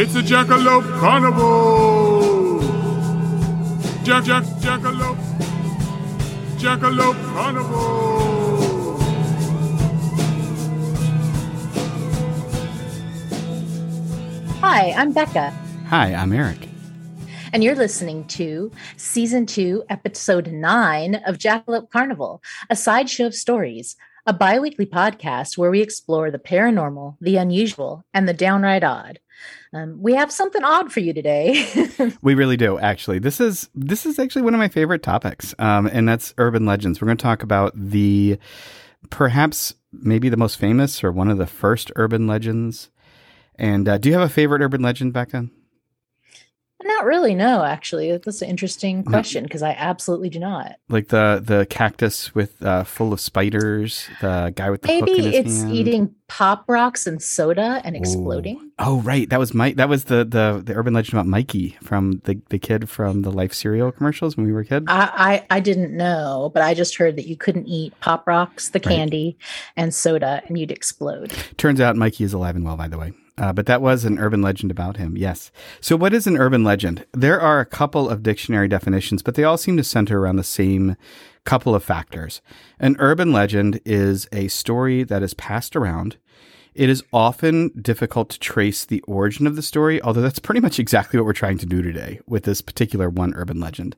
It's a Jackalope Carnival! Jack, Jack, Jackalope! Jackalope Carnival! Hi, I'm Becca, Hi, I'm Eric. and you're listening to Season 2, Episode 9 of Jackalope Carnival, a sideshow of stories, a bi weekly podcast where we explore the paranormal, the unusual, and the downright odd. Um, we have something odd for you today. We really do, actually. This is this is actually one of my favorite topics, um, and that's urban legends. We're going to talk about the perhaps maybe the most famous or one of the first urban legends. And uh, do you have a favorite urban legend, Becca? Not really, no, actually. That's an interesting question because I absolutely do not. Like the the cactus with uh, full of spiders, the guy with the Maybe it's hand. eating pop rocks and soda and exploding. Oh right, that was Mike. That was the the the urban legend about Mikey from the the kid from the Life cereal commercials when we were kids. I, I I didn't know, but I just heard that you couldn't eat pop rocks, the Right. candy, and soda, and you'd explode. Turns out Mikey is alive and well, by the way. Uh, but that was an urban legend about him, yes. So, what is an urban legend? There are a couple of dictionary definitions, but they all seem to center around the same couple of factors. An urban legend is a story that is passed around. It is often difficult to trace the origin of the story, although that's pretty much exactly what we're trying to do today with this particular one urban legend.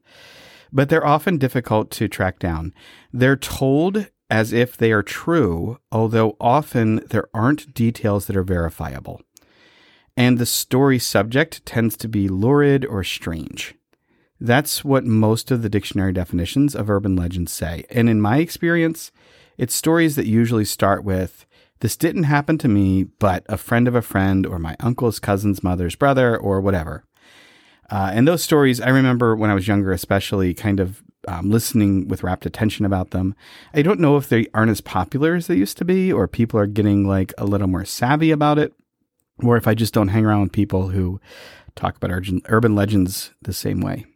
But they're often difficult to track down. They're told as if they are true, although often there aren't details that are verifiable. And the story subject tends to be lurid or strange. That's what most of the dictionary definitions of urban legends say. And in my experience, it's stories that usually start with this didn't happen to me, but a friend of a friend or my uncle's cousin's mother's brother or whatever. Uh, and those stories, I remember when I was younger, especially kind of um, listening with rapt attention about them. I don't know if they aren't as popular as they used to be, or people are getting like a little more savvy about it, or if I just don't hang around with people who talk about urban, urban legends the same way.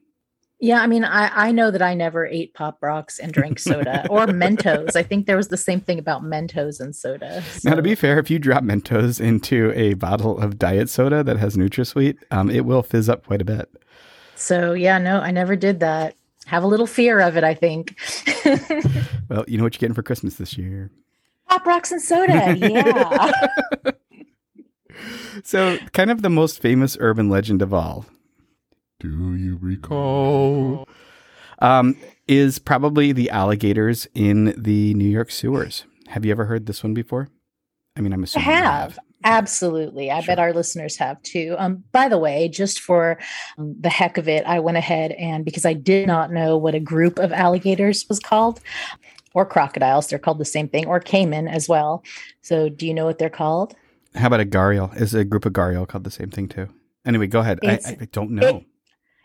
Yeah, I mean, I, I know that I never ate pop rocks and drank soda or Mentos. I think there was the same thing about Mentos and soda. Now, to be fair, if you drop Mentos into a bottle of diet soda that has NutraSweet, um, it will fizz up quite a bit. so yeah, no, I never did that. Have a little fear of it, I think. Well, you know what you're getting for Christmas this year. pop rocks and soda, yeah. So, kind of the most famous urban legend of all Do you recall? um, is probably the alligators in the New York sewers. Have you ever heard this one before? I mean, I'm I assuming you have. Absolutely. I bet our listeners have too. Um, by the way, just for um, the heck of it, I went ahead and because I did not know what a group of alligators was called or crocodiles, they're called the same thing, or caiman as well. So, do you know what they're called? How about a gharial? Is a group of gharial called the same thing too? Anyway, go ahead. I, I, I don't know.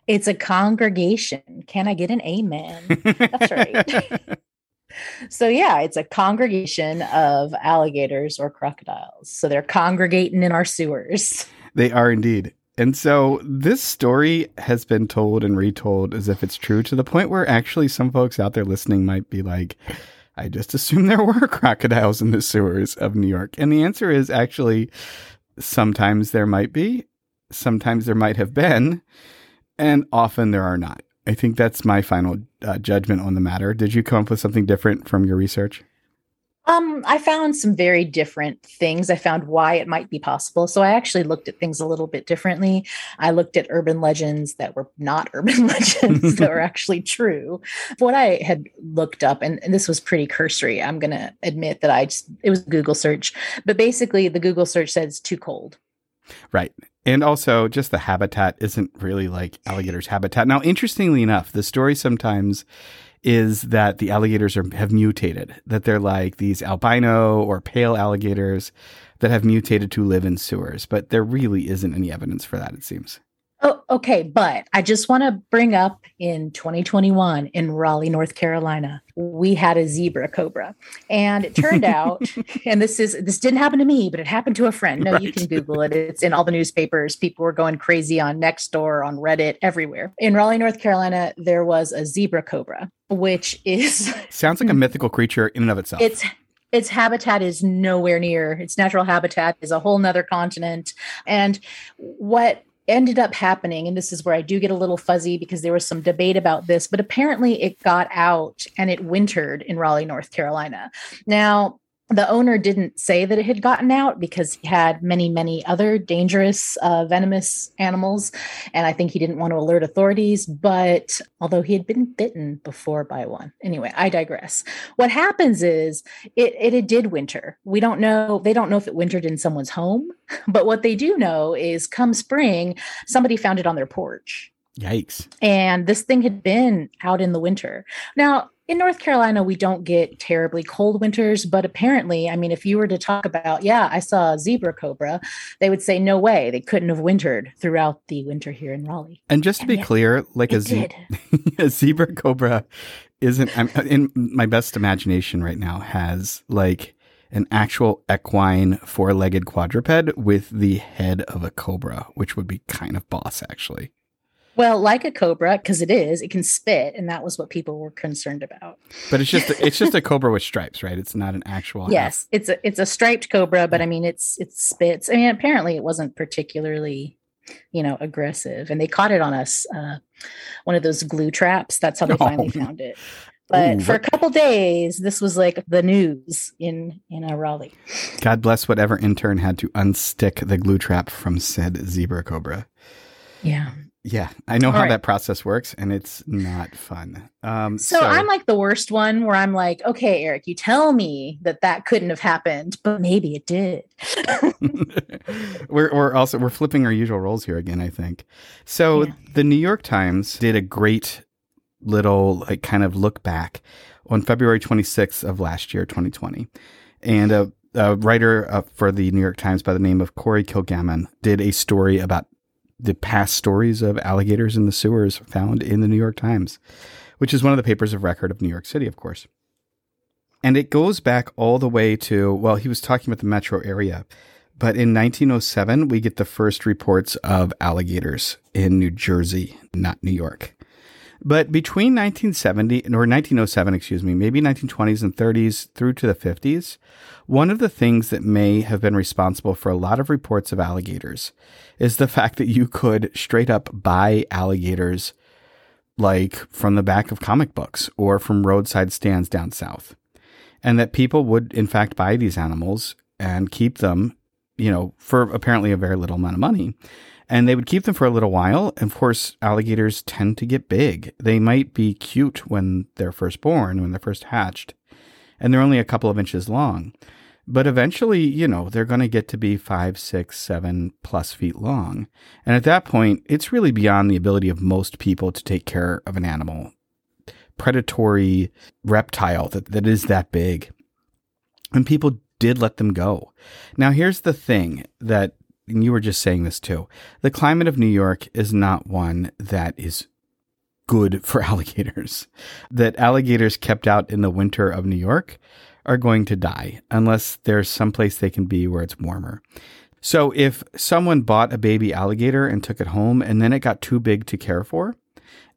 It's a congregation. Can I get an amen? That's right. so, yeah, it's a congregation of alligators or crocodiles. So, they're congregating in our sewers. They are indeed. And so this story has been told and retold as if it's true to the point where actually some folks out there listening might be like, I just assumed there were crocodiles in the sewers of New York. And the answer is actually sometimes there might be, sometimes there might have been, and often there are not. I think that's my final uh, judgment on the matter. Did you come up with something different from your research? Um, I found some very different things. I found why it might be possible. So I actually looked at things a little bit differently. I looked at urban legends that were not urban legends that were actually true. What I had looked up, and, and this was pretty cursory, I'm going to admit that I just, it was a Google search, but basically the Google search says too cold. Right. And also, just the habitat isn't really like alligators' habitat. Now, interestingly enough, the story sometimes is that the alligators are, have mutated, that they're like these albino or pale alligators that have mutated to live in sewers. But there really isn't any evidence for that, it seems. Oh, okay. But I just want to bring up in 2021 in Raleigh, North Carolina, we had a zebra cobra. And it turned out, and this is this didn't happen to me, but it happened to a friend. No, you can Google it. It's in all the newspapers. People were going crazy on Nextdoor, on Reddit, everywhere. In Raleigh, North Carolina, there was a zebra cobra, which is Sounds like a mythical creature in and of itself. it's its habitat is nowhere near. Its natural habitat is a whole nother continent. And what ended up happening and this is where i do get a little fuzzy because there was some debate about this but apparently it got out and it wintered in raleigh north carolina. Now the owner didn't say that it had gotten out because he had many, many other dangerous, uh, venomous animals. And I think he didn't want to alert authorities. But although he had been bitten before by one. Anyway, I digress. What happens is it, it, it did winter. We don't know, they don't know if it wintered in someone's home. But what they do know is come spring, somebody found it on their porch. Yikes. And this thing had been out in the winter. Now, in North Carolina, we don't get terribly cold winters, but apparently, I mean, if you were to talk about, yeah, I saw a zebra cobra, they would say, no way, they couldn't have wintered throughout the winter here in Raleigh. And just to And be clear, like a, ze- a zebra cobra isn't, I'm, uh, in my best imagination right now, has like an actual equine four legged quadruped with the head of a cobra, which would be kind of boss, actually. Well, like a cobra, because it is, it can spit, and that was what people were concerned about. But it's just it's just a cobra with stripes, right? It's not an actual. Yes, it's a it's a striped cobra, but I mean, it's it spits. I mean, apparently, it wasn't particularly, you know, aggressive, and they caught it on us uh, one of those glue traps. That's how they finally Oh. found it. But Ooh, for a couple days, this was like the news in in uh, Raleigh. God bless whatever intern had to unstick the glue trap from said zebra cobra. Yeah. Yeah, I know All how right. that process works, and it's not fun. Um, So, I'm like the worst one where I'm like, okay, Eric, you tell me that that couldn't have happened, but maybe it did. we're we're also we're flipping our usual roles here again. I think. So Yeah. the New York Times did a great little like kind of look back on February 26th of last year, 2020, and a, a writer uh, for the New York Times by the name of Corey Kilgannon did a story about the past stories of alligators in the sewers found in the New York Times, which is one of the papers of record of New York City, of course. And it goes back all the way to, well, he was talking about the metro area, but in 1907, we get the first reports of alligators in New Jersey, not New York. But between 1970 or 1907, excuse me, maybe 1920s and 30s through to the 50s, one of the things that may have been responsible for a lot of reports of alligators is the fact that you could straight up buy alligators like from the back of comic books or from roadside stands down south. And that people would, in fact, buy these animals and keep them, you know, for apparently a very little amount of money. And they would keep them for a little while. And of course, alligators tend to get big. They might be cute when they're first born, when they're first hatched, and they're only a couple of inches long. But eventually, you know, they're going to get to be five, six, seven plus feet long. And at that point, it's really beyond the ability of most people to take care of an animal, predatory reptile that, that is that big. And people did let them go. Now, here's the thing that and you were just saying this too. The climate of New York is not one that is good for alligators. That alligators kept out in the winter of New York are going to die unless there's someplace they can be where it's warmer. So if someone bought a baby alligator and took it home and then it got too big to care for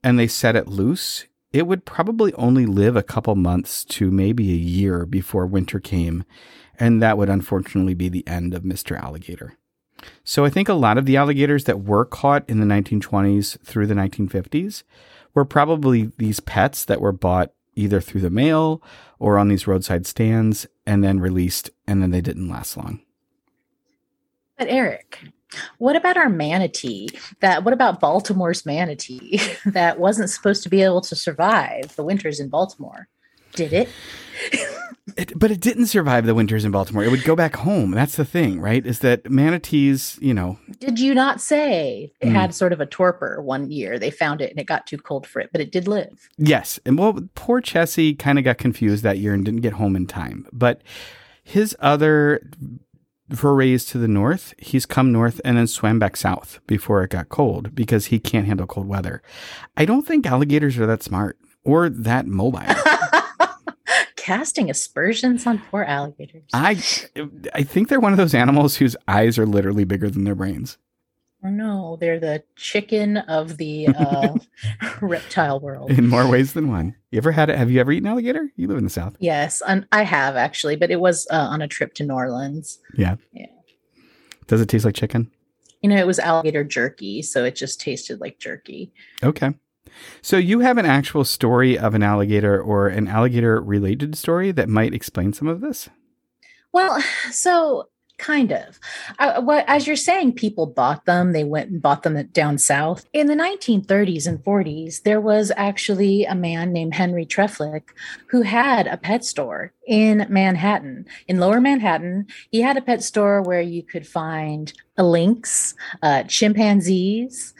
and they set it loose, it would probably only live a couple months to maybe a year before winter came. And that would unfortunately be the end of Mr. Alligator. So I think a lot of the alligators that were caught in the 1920s through the 1950s were probably these pets that were bought either through the mail or on these roadside stands and then released and then they didn't last long. But Eric, what about our manatee? That what about Baltimore's manatee that wasn't supposed to be able to survive the winters in Baltimore? Did it? It, but it didn't survive the winters in Baltimore. It would go back home. That's the thing, right? Is that manatees, you know, Did you not say it Mm. had sort of a torpor one year? They found it and it got too cold for it, but it did live. Yes. And well, poor Chessie kind of got confused that year and didn't get home in time. But his other forays to the north, he's come north and then swam back south before it got cold because he can't handle cold weather. I don't think alligators are that smart or that mobile. Casting aspersions on poor alligators. I I think they're one of those animals whose eyes are literally bigger than their brains. Oh no, they're the chicken of the uh, reptile world. in more ways than one. You ever had it? Have you ever eaten alligator? You live in the South. Yes, and I have actually, but it was uh, on a trip to New Orleans. Yeah. Yeah. Does it taste like chicken? You know, it was alligator jerky, so it just tasted like jerky. Okay. So you have an actual story of an alligator or an alligator related story that might explain some of this? Well, so kind of. Uh, as you're saying, people bought them. They went and bought them down south. In the 1930s and 40s, there was actually a man named Henry Trefflich who had a pet store in Manhattan, in lower Manhattan. He had a pet store where you could find a lynx, uh, chimpanzees,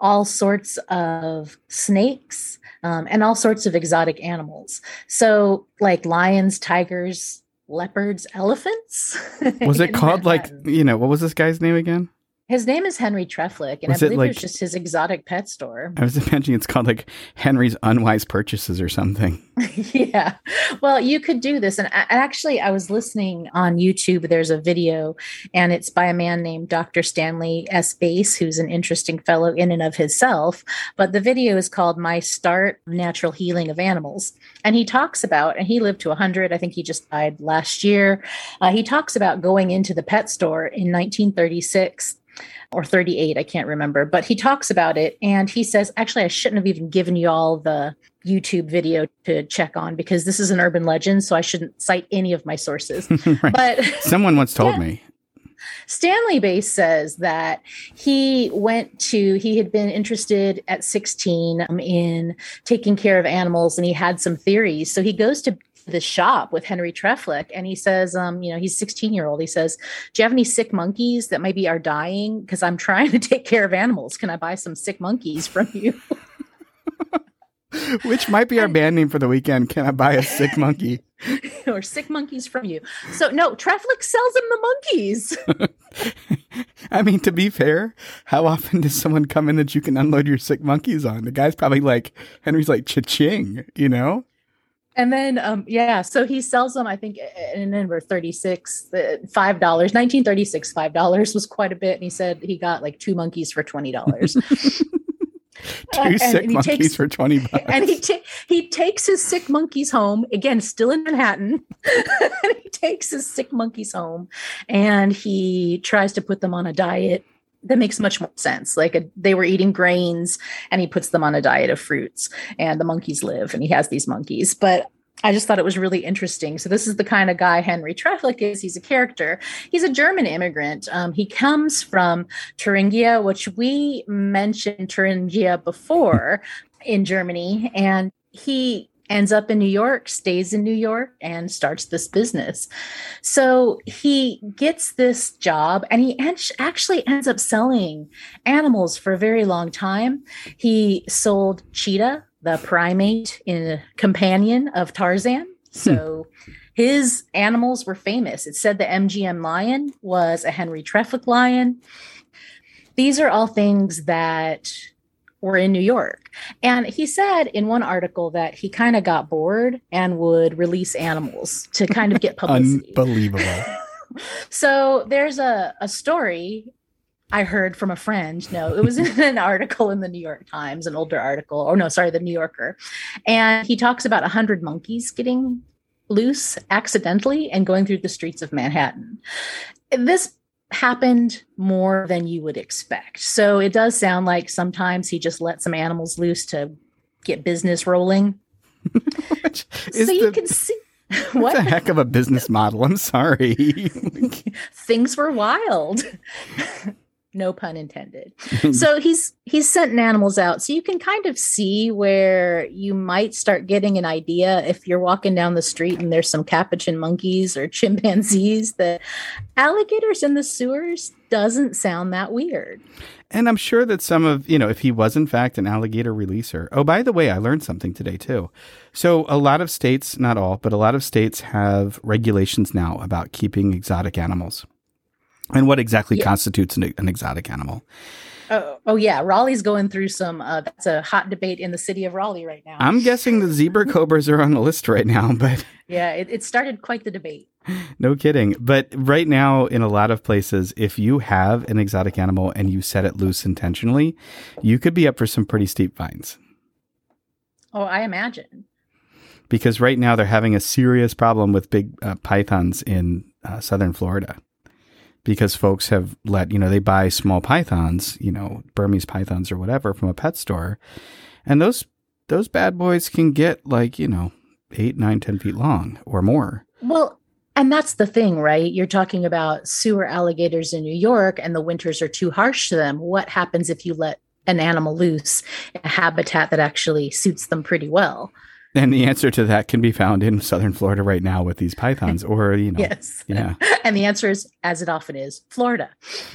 all sorts of snakes. Um, and all sorts of exotic animals. So, like lions, tigers, leopards, elephants. Was it called like, you know, what was this guy's name again? His name is Henry Trefflich, and Was I it believe like- it was just his exotic pet store. I was imagining it's called like Henry's Unwise Purchases or something. yeah. Well, you could do this. And a- actually, I was listening on YouTube. There's a video, and it's by a man named Dr. Stanley S. Bass, who's an interesting fellow in and of himself. But the video is called My Start Natural Healing of Animals. And he talks about, and he lived to 100. I think he just died last year. Uh, he talks about going into the pet store in 1936 or 38, I can't remember, but he talks about it and he says, actually, I shouldn't have even given you all the YouTube video to check on because this is an urban legend, so I shouldn't cite any of my sources. right. But Someone once told Yeah. me. Stanley Bass says that he went to, he had been interested at 16 um, in taking care of animals and he had some theories. So he goes to the shop with Henry Trefflich and he says, um, you know, he's 16 year old. He says, Do you have any sick monkeys that maybe are dying? Because I'm trying to take care of animals. Can I buy some sick monkeys from you? Which might be our band name for the weekend. Can I buy a sick monkey? or sick monkeys from you? So, no, Trefflich sells him the monkeys. I mean, to be fair, how often does someone come in that you can unload your sick monkeys on? The guy's probably like, Henry's like, cha-ching, you know? And then, um, yeah, so he sells them, I think, in number 36, uh, $5, 1936, $5 was quite a bit. And he said he got like two monkeys for $20. Two Uh, and sick he monkeys takes- for 20 bucks. and he, ta- he takes his sick monkeys home, again, still in Manhattan. and he takes his sick monkeys home and he tries to put them on a diet that makes much more sense. Like a, they were eating grains and he puts them on a diet of fruits and the monkeys live and he has these monkeys. But I just thought it was really interesting. So this is the kind of guy Henry Trefflich is. He's a character. He's a German immigrant. Um, he comes from Thuringia, which we mentioned Thuringia before in Germany, and he ends up in New York, stays in New York, and starts this business. So he gets this job, and he act- actually ends up selling animals for a very long time. He sold Cheetah, the primate in a companion of Tarzan. Hmm. So his animals were famous. It said the MGM lion was a Henry Trefflich lion. These are all things that were in New York. And he said in one article that he kind of got bored and would release animals to kind of get publicity. Unbelievable. So there's a, a story I heard from a friend. No, it was in an article in the New York Times, an older article, or no, sorry, the New Yorker. And he talks about 100 monkeys getting loose accidentally and going through the streets of Manhattan. This happened more than you would expect. So it does sound like sometimes he just let some animals loose to get business rolling. So you the, can see what a heck of a business model. I'm sorry. things were wild. No pun intended. So he's he's sending animals out. So you can kind of see where you might start getting an idea if you're walking down the street and there's some capuchin monkeys or chimpanzees that alligators in the sewers doesn't sound that weird. And I'm sure that some of, you know, if he was in fact an alligator releaser. Oh, by the way, I learned something today too. So a lot of states, not all, but a lot of states have regulations now about keeping exotic animals and what exactly Yeah. constitutes an, an exotic animal. Oh, oh yeah, Raleigh's going through some. Uh, that's a hot debate in the city of Raleigh right now. I'm guessing the zebra cobras are on the list right now, but yeah, it, it started quite the debate. no kidding. But right now, in a lot of places, if you have an exotic animal and you set it loose intentionally, you could be up for some pretty steep fines. Oh, I imagine. Because right now they're having a serious problem with big uh, pythons in uh, southern Florida. Because folks have let, you know, they buy small pythons, you know, Burmese pythons or whatever from a pet store. And those those bad boys can get like, you know, eight, nine, ten feet long or more. Well, and that's the thing, right? You're talking about sewer alligators in New York and the winters are too harsh to them. What happens if you let an animal loose in a habitat that actually suits them pretty well? And the answer to that can be found in southern Florida right now with these pythons, or, you know. yes. Yeah. And the answer is, as it often is, Florida.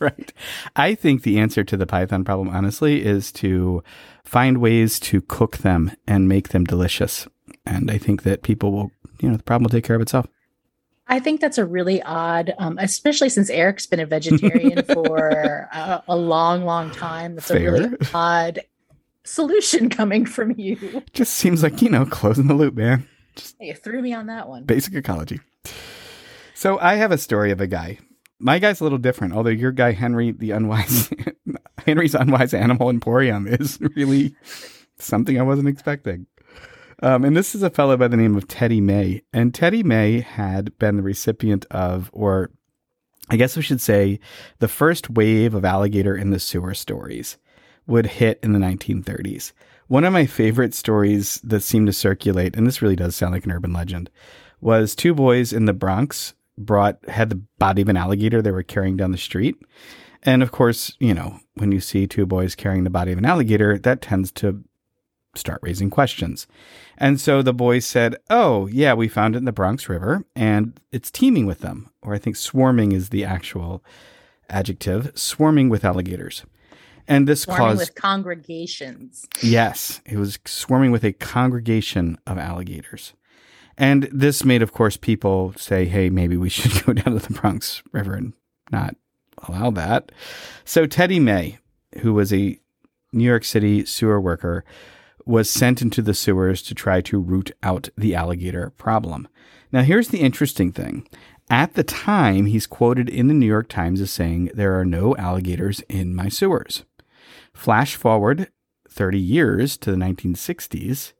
right. I think the answer to the python problem, honestly, is to find ways to cook them and make them delicious. And I think that people will, you know, the problem will take care of itself. I think that's a really odd, um, especially since Eric's been a vegetarian for a, a, long, long time. That's Fair. a really odd solution coming from you. Just seems like, you know, closing the loop, man. Just you threw me on that one. Basic ecology. So I have a story of a guy. My guy's a little different, although your guy, Henry, the unwise, Henry's unwise animal emporium is really something I wasn't expecting. Um, and this is a fellow by the name of Teddy May. And Teddy May had been the recipient of, or I guess we should say, the first wave of alligator in the sewer stories would hit in the 1930s. One of my favorite stories that seemed to circulate, and this really does sound like an urban legend, was two boys in the Bronx brought had the body of an alligator they were carrying down the street. And of course, you know, when you see two boys carrying the body of an alligator, that tends to start raising questions. And so the boys said, Oh, yeah, we found it in the Bronx River and it's teeming with them. Or I think swarming is the actual adjective, swarming with alligators. And this swarming caused with congregations. Yes, it was swarming with a congregation of alligators. And this made, of course, people say, hey, maybe we should go down to the Bronx River and not allow that. So Teddy May, who was a New York City sewer worker, was sent into the sewers to try to root out the alligator problem. Now, here's the interesting thing. At the time, he's quoted in the New York Times as saying, There are no alligators in my sewers. Flash forward 30 years to the 1960s,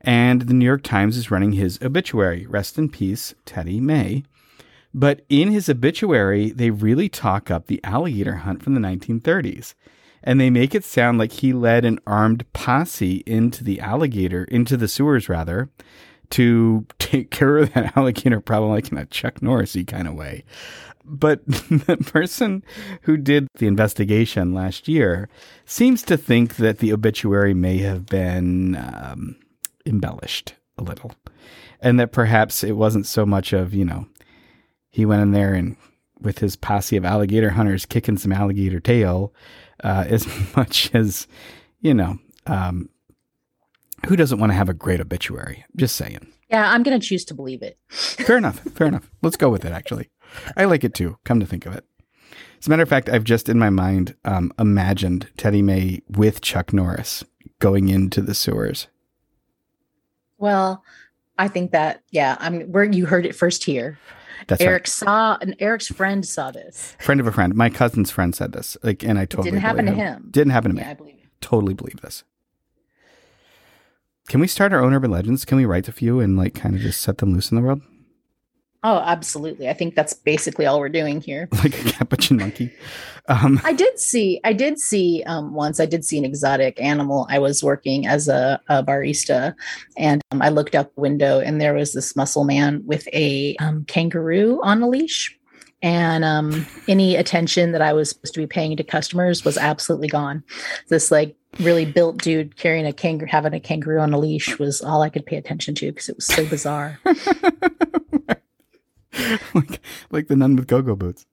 and the New York Times is running his obituary. Rest in peace, Teddy May. But in his obituary, they really talk up the alligator hunt from the 1930s and they make it sound like he led an armed posse into the alligator, into the sewers rather, to take care of that alligator problem, like in a Chuck Norrisy kind of way. But the person who did the investigation last year seems to think that the obituary may have been um, embellished a little, and that perhaps it wasn't so much of you know he went in there and with his posse of alligator hunters kicking some alligator tail uh, as much as, you know, um, who doesn't want to have a great obituary? Just saying. Yeah, I'm going to choose to believe it. fair enough. Fair enough. Let's go with it, actually. I like it too, come to think of it. As a matter of fact, I've just in my mind um, imagined Teddy May with Chuck Norris going into the sewers. Well, I think that, yeah, I'm where you heard it first here. That's Eric right. saw, and Eric's friend saw this. Friend of a friend. My cousin's friend said this. Like, and I totally it didn't happen to him. him. Didn't happen to me. Yeah, I believe you. Totally believe this. Can we start our own urban legends? Can we write a few and like kind of just set them loose in the world? Oh, absolutely. I think that's basically all we're doing here. Like a capuchin monkey. Um, I did see, I did see um, once, I did see an exotic animal. I was working as a, a barista and um, I looked out the window and there was this muscle man with a um, kangaroo on a leash. And um, any attention that I was supposed to be paying to customers was absolutely gone. This like really built dude carrying a kangaroo, having a kangaroo on a leash was all I could pay attention to because it was so bizarre. like like the nun with go-go boots.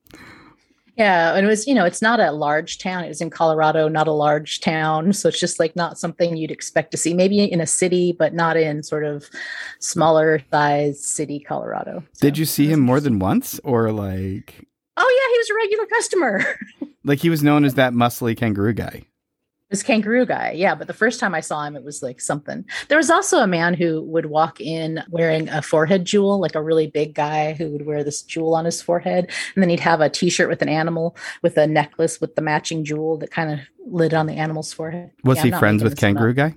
Yeah, and it was, you know, it's not a large town. It was in Colorado, not a large town. So it's just like not something you'd expect to see. Maybe in a city, but not in sort of smaller size city Colorado. So Did you see him more than once or like Oh yeah, he was a regular customer. Like he was known as that muscly kangaroo guy. This kangaroo guy, yeah. But the first time I saw him, it was like something. There was also a man who would walk in wearing a forehead jewel, like a really big guy who would wear this jewel on his forehead, and then he'd have a T-shirt with an animal with a necklace with the matching jewel that kind of lit on the animal's forehead. Was Yeah, he friends with this one up. kangaroo guy?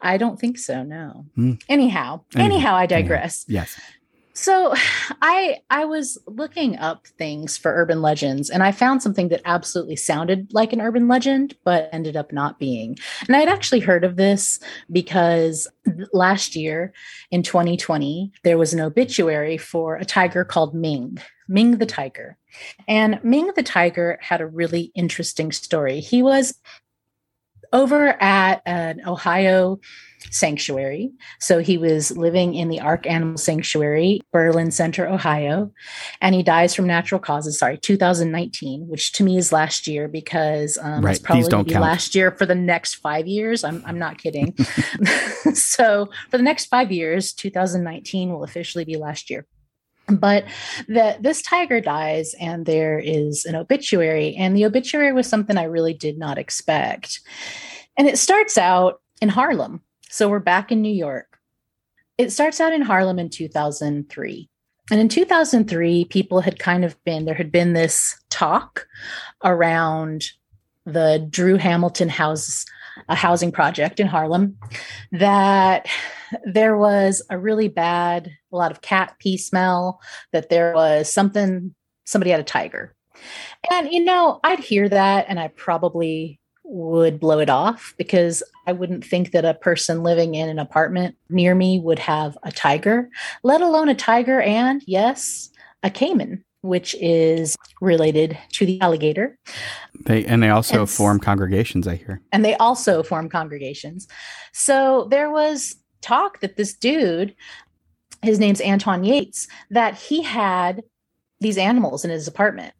I don't think so. No. Hmm. Anyhow, Anyhow, anyhow, I anyhow. digress. Yes. So I I was looking up things for urban legends and I found something that absolutely sounded like an urban legend but ended up not being. And I'd actually heard of this because last year in 2020 there was an obituary for a tiger called Ming, Ming the tiger. And Ming the tiger had a really interesting story. He was over at an Ohio sanctuary. So he was living in the Ark Animal Sanctuary, Berlin Center, Ohio, and he dies from natural causes. Sorry, 2019, which to me is last year because um, Right, it's probably don't gonna be count. last year for the next five years. I'm I'm not kidding. so for the next five years, 2019 will officially be last year. But that this tiger dies, and there is an obituary, and the obituary was something I really did not expect. And it starts out in Harlem. So we're back in New York. It starts out in Harlem in 2003. And in 2003, people had kind of been, there had been this talk around the Drew Hamilton house, a housing project in Harlem, that there was a really bad, a lot of cat pee smell, that there was something, somebody had a tiger. And, you know, I'd hear that and I probably would blow it off because I wouldn't think that a person living in an apartment near me would have a tiger, let alone a tiger and, yes, a caiman, which is related to the alligator. They and they also And form congregations. I hear. And they also form congregations. So there was talk that this dude, his name's Anton Yates, that he had these animals in his apartment.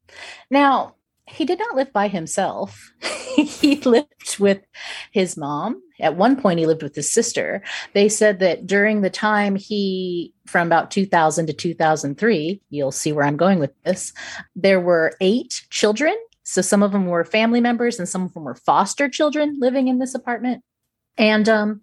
Now, he did not live by himself. he lived with his mom. At one point, he lived with his sister. They said that during the time he, from about 2000 to 2003, you'll see where I'm going with this, there were eight children. So some of them were family members and some of them were foster children living in this apartment. And um,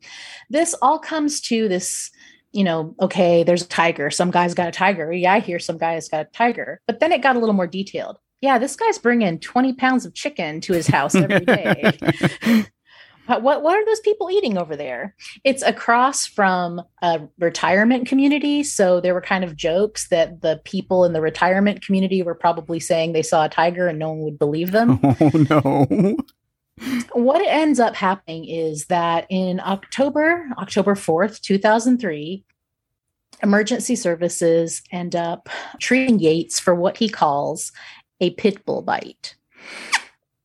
this all comes to this you know, okay, there's a tiger. Some guy's got a tiger. Yeah, I hear some guy's got a tiger. But then it got a little more detailed. Yeah, this guy's bringing 20 pounds of chicken to his house every day. What, what what are those people eating over there? It's across from a retirement community, so there were kind of jokes that the people in the retirement community were probably saying they saw a tiger and no one would believe them Oh no. What ends up happening is that in October, October 4th, 2003, emergency services end up treating Yates for what he calls a pit bull bite.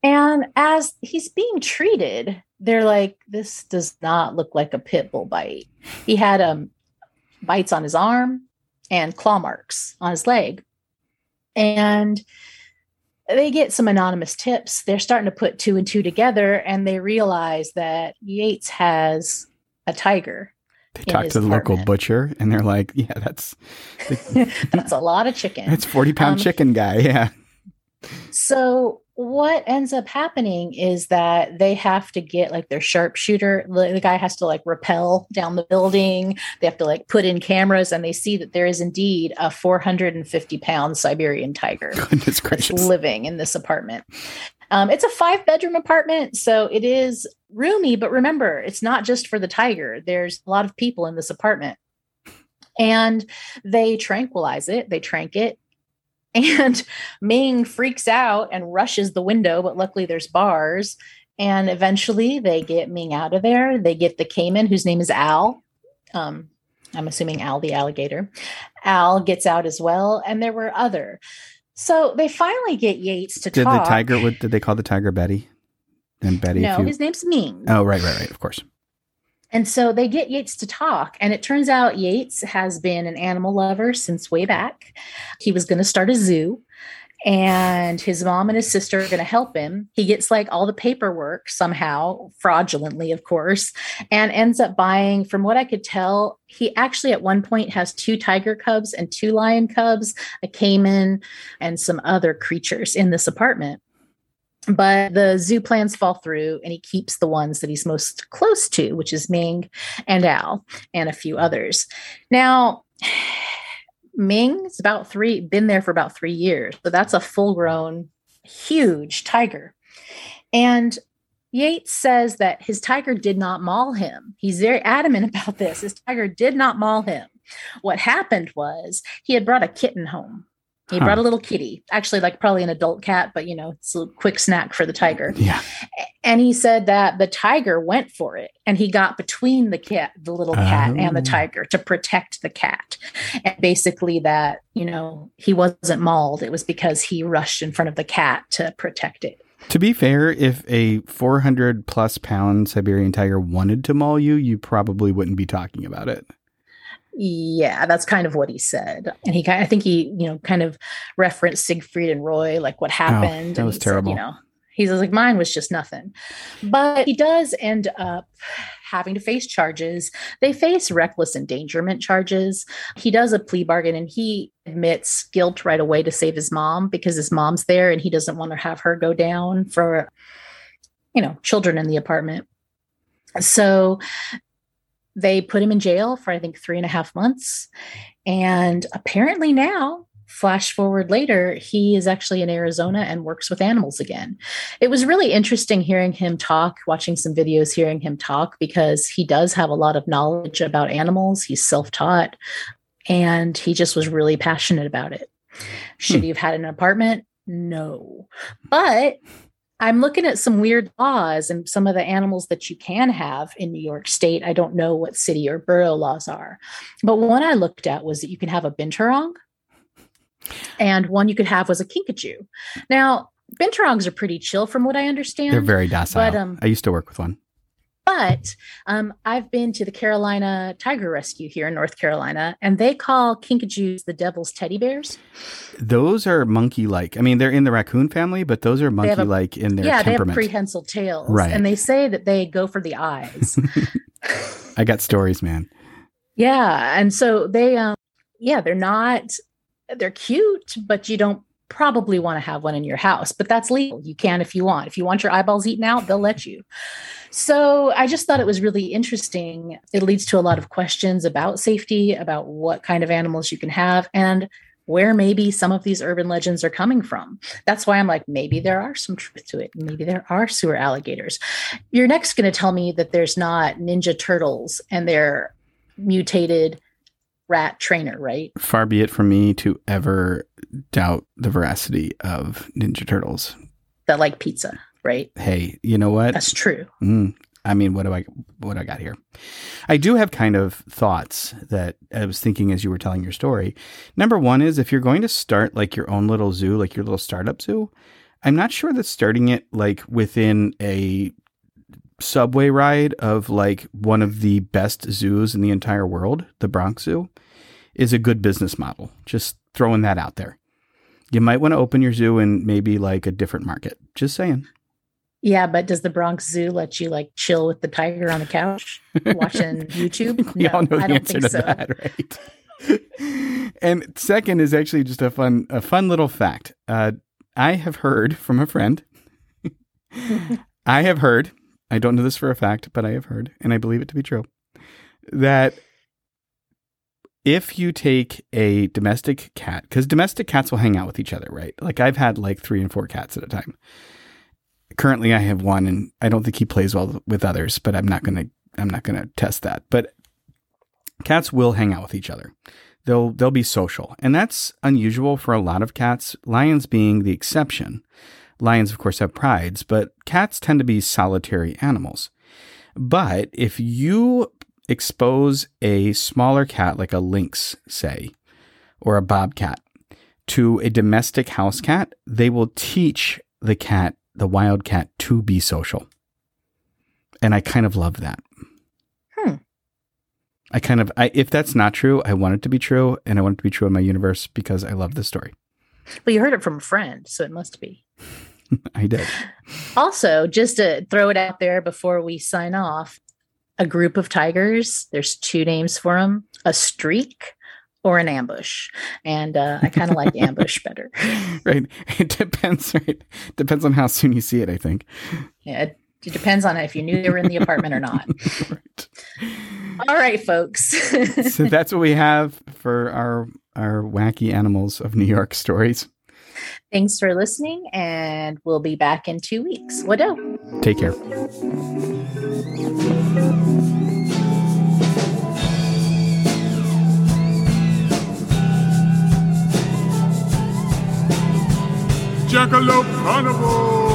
And as he's being treated, they're like, this does not look like a pit bull bite. He had um, bites on his arm and claw marks on his leg. And they get some anonymous tips. They're starting to put two and two together and they realize that Yates has a tiger. They talk to the local butcher, and they're like, "Yeah, that's That's a lot of chicken. that's forty pound Um, chicken guy." Yeah. So what ends up happening is that they have to get like their sharpshooter. The, guy has to like rappel down the building. They have to like put in cameras, and they see that there is indeed a 450 pound Siberian tiger Goodness gracious. living in this apartment. Um, it's a five bedroom apartment, so it is roomy. But remember, it's not just for the tiger. There's a lot of people in this apartment, and they tranquilize it. They trank it, and Ming freaks out and rushes the window. But luckily, there's bars, and eventually they get Ming out of there. They get the caiman, whose name is Al. Um, I'm assuming Al the alligator. Al gets out as well, and there were other. So they finally get Yates to Did talk. the tiger? What did they call the tiger? Betty. And Betty. No, you, his name's Ming. oh, right, right, right. Of course. And so they get Yates to talk. And it turns out Yates has been an animal lover since way back. He was going to start a zoo. And his mom and his sister are going to help him. He gets like all the paperwork somehow, fraudulently, of course, and ends up buying, from what I could tell, he actually at one point has two tiger cubs and two lion cubs, a caiman, and some other creatures in this apartment. But the zoo plans fall through and he keeps the ones that he's most close to, which is Ming and Al and a few others. Now, Ming's about three, been there for about three years, so that's a full grown, huge tiger. And Yates says that his tiger did not maul him. He's very adamant about this. His tiger did not maul him. What happened was he had brought a kitten home. He Huh. brought a little kitty, actually, like probably an adult cat, but you know, it's a quick snack for the tiger. Yeah. And he said that the tiger went for it and he got between the cat, the little cat, and the Oh. tiger to protect the cat. And basically, that, you know, he wasn't mauled. It was because he rushed in front of the cat to protect it. To be fair, if a 400 plus pound Siberian tiger wanted to maul you, you probably wouldn't be talking about it. Yeah, that's kind of what he said. And he kind I think he, you know, kind of referenced Siegfried and Roy, like what oh, happened. that was he said, terrible. you know, he's like, mine was just nothing. But he does end up having to face charges. They face reckless endangerment charges. He does a plea bargain and he admits guilt right away to save his mom because his mom's there and he doesn't want to have her go down for, you know, children in the apartment. So they put him in jail for I think three and a half months. And apparently now, flash forward later, he is actually in Arizona and works with animals again. It was really interesting hearing him talk, watching some videos, hearing him talk, because he does have a lot of knowledge about animals. He's self taught and he just was really passionate about it. Should Hmm. he have had an apartment? No. But I'm looking at some weird laws and some of the animals that you can have in New York State. I don't know what city or borough laws are, but one I looked at was that you can have a binturong, and one you could have was a kinkajou. Now, binturongs are pretty chill, from what I understand. They're very docile. but, um, I used to work with one. But um, I've been to the Carolina Tiger Rescue here in North Carolina, and they call kinkajous the devil's teddy bears. Those are monkey like. I mean, they're in the raccoon family, but those are have monkey a- like in their temperament. yeah, they have prehensile tails, Right. and they say that they go for the eyes. I got stories, man. Yeah, and so they um yeah, they're not they're cute, but you don't probably want to have one in your house, but that's legal. You can if you want. If you want your eyeballs eaten out, they'll let you. So, I just thought it was really interesting. It leads to a lot of questions about safety, about what kind of animals you can have and where maybe some of these urban legends are coming from. That's why I'm like, maybe there are some truth to it. Maybe there are sewer alligators. You're next going to tell me that there's not ninja turtles and they're mutated rat trainer, right? Far be it from me to ever doubt the veracity of Ninja Turtles. That like pizza, right? Hey, you know what? That's true. Mm, I mean, what do I what do I got here? I do have kind of thoughts that I was thinking as you were telling your story. Number one is if you're going to start like your own little zoo, like your little startup zoo, I'm not sure that starting it like within a subway ride of like one of the best zoos in the entire world, the Bronx Zoo, is a good business model. Just throwing that out there. You might want to open your zoo in maybe like a different market. Just saying. Yeah, but does the Bronx Zoo let you like chill with the tiger on the couch watching YouTube? we all know the I don't answer think to so. that, right? and second is actually just a fun, a fun little fact. Uh, I have heard from a friend. I have heard. I don't know this for a fact, but I have heard, and I believe it to be true, that if you take a domestic cat, because domestic cats will hang out with each other, right? Like I've had like three and four cats at a time. Currently, I have one, and I don't think he plays well with others, but I'm not gonna, I'm not gonna test that. But cats will hang out with each other. They'll they'll be social, and that's unusual for a lot of cats. Lions being the exception. Lions, of course, have prides, but cats tend to be solitary animals. But if you expose a smaller cat, like a lynx, say, or a bobcat, to a domestic house cat, they will teach the cat, the wild cat, to be social. And I kind of love that. Hmm. I kind of, I, if that's not true, I want it to be true, and I want it to be true in my universe because I love the story. Well, you heard it from a friend, so it must be. I did. Also, just to throw it out there before we sign off, a group of tigers, there's two names for them a streak or an ambush. And uh, I kind of like ambush better. right. It depends, right? Depends on how soon you see it, I think. Yeah, it, it depends on if you knew they were in the apartment or not. right. All right, folks. So that's what we have for our our wacky animals of New York stories. Thanks for listening, and we'll be back in two weeks. Wado. Take care. Jackalope Carnival!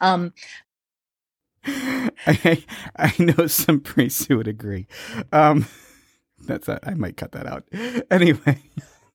Um, I I know some priests who would agree. Um, that's that. I might cut that out. Anyway.